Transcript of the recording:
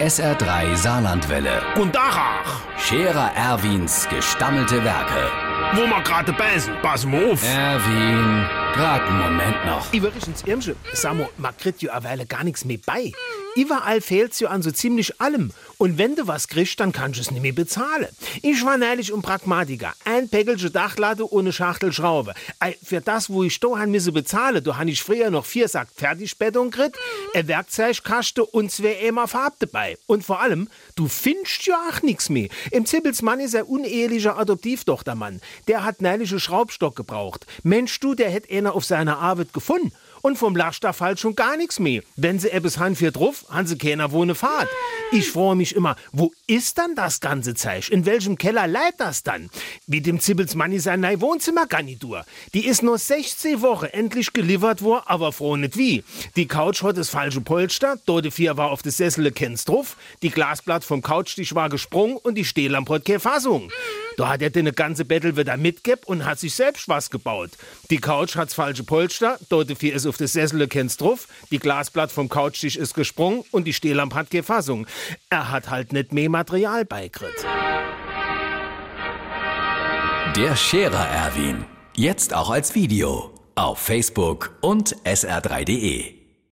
SR3 Saarlandwelle. Und Dachach, Scherer Erwins gestammelte Werke. wo wir gerade beißen, pass mal auf. Erwin, grad einen Moment noch. Übrigens, Irmsche, sag mal, man kriegt ja eine Weile gar nichts mehr bei. Überall fehlt's ja an so ziemlich allem. Und wenn du was kriegst, dann kannst du es nicht mehr bezahlen. Ich war neulich um Pragmatiker. Ein Päckelsche Dachlatte ohne Schachtel Schraube. Ei, für das, wo ich da han müsse bezahlen, da han ich früher noch vier Sack Fertigbeton gekriegt, ein Werkzeugkaste und zwei Eimer Farb dabei. Und vor allem, du findest ja auch nix mehr. Im Zippelsmann ist ein unehelicher Adoptivtochtermann. Der hat neulich einen Schraubstock gebraucht. Mensch, du, der hätt einer auf seiner Arbeit gefunden. Und vom Lastafall schon gar nichts mehr. Wenn sie etwas han für drauf, han sie keiner wo ne Fahrt. Ich freue mich immer, wo ist dann das ganze Zeug? In welchem Keller leiht das dann? Wie dem Zibbelsmanni sein neue Wohnzimmergarnitur. Die ist nur 16 Wochen endlich geliefert worden, aber froh nicht wie. Die Couch hat das falsche Polster, dort vier war auf das Sessel kenn's drauf, die Glasblatt vom Couchtisch war gesprungen und die Stehlampe hat keine Fassung. Da hat er den ganze Bettel wieder mitgeb und hat sich selbst was gebaut. Die Couch hat's falsche Polster, dort vier ist auf das Sessel kenn's drauf, die Glasblatt vom Couchtisch ist gesprungen und die Stehlampe hat keine Fassung. Er hat halt nicht mehr Material beikriegt. Der Scherer Erwin. Jetzt auch als Video. Auf Facebook und sr3.de.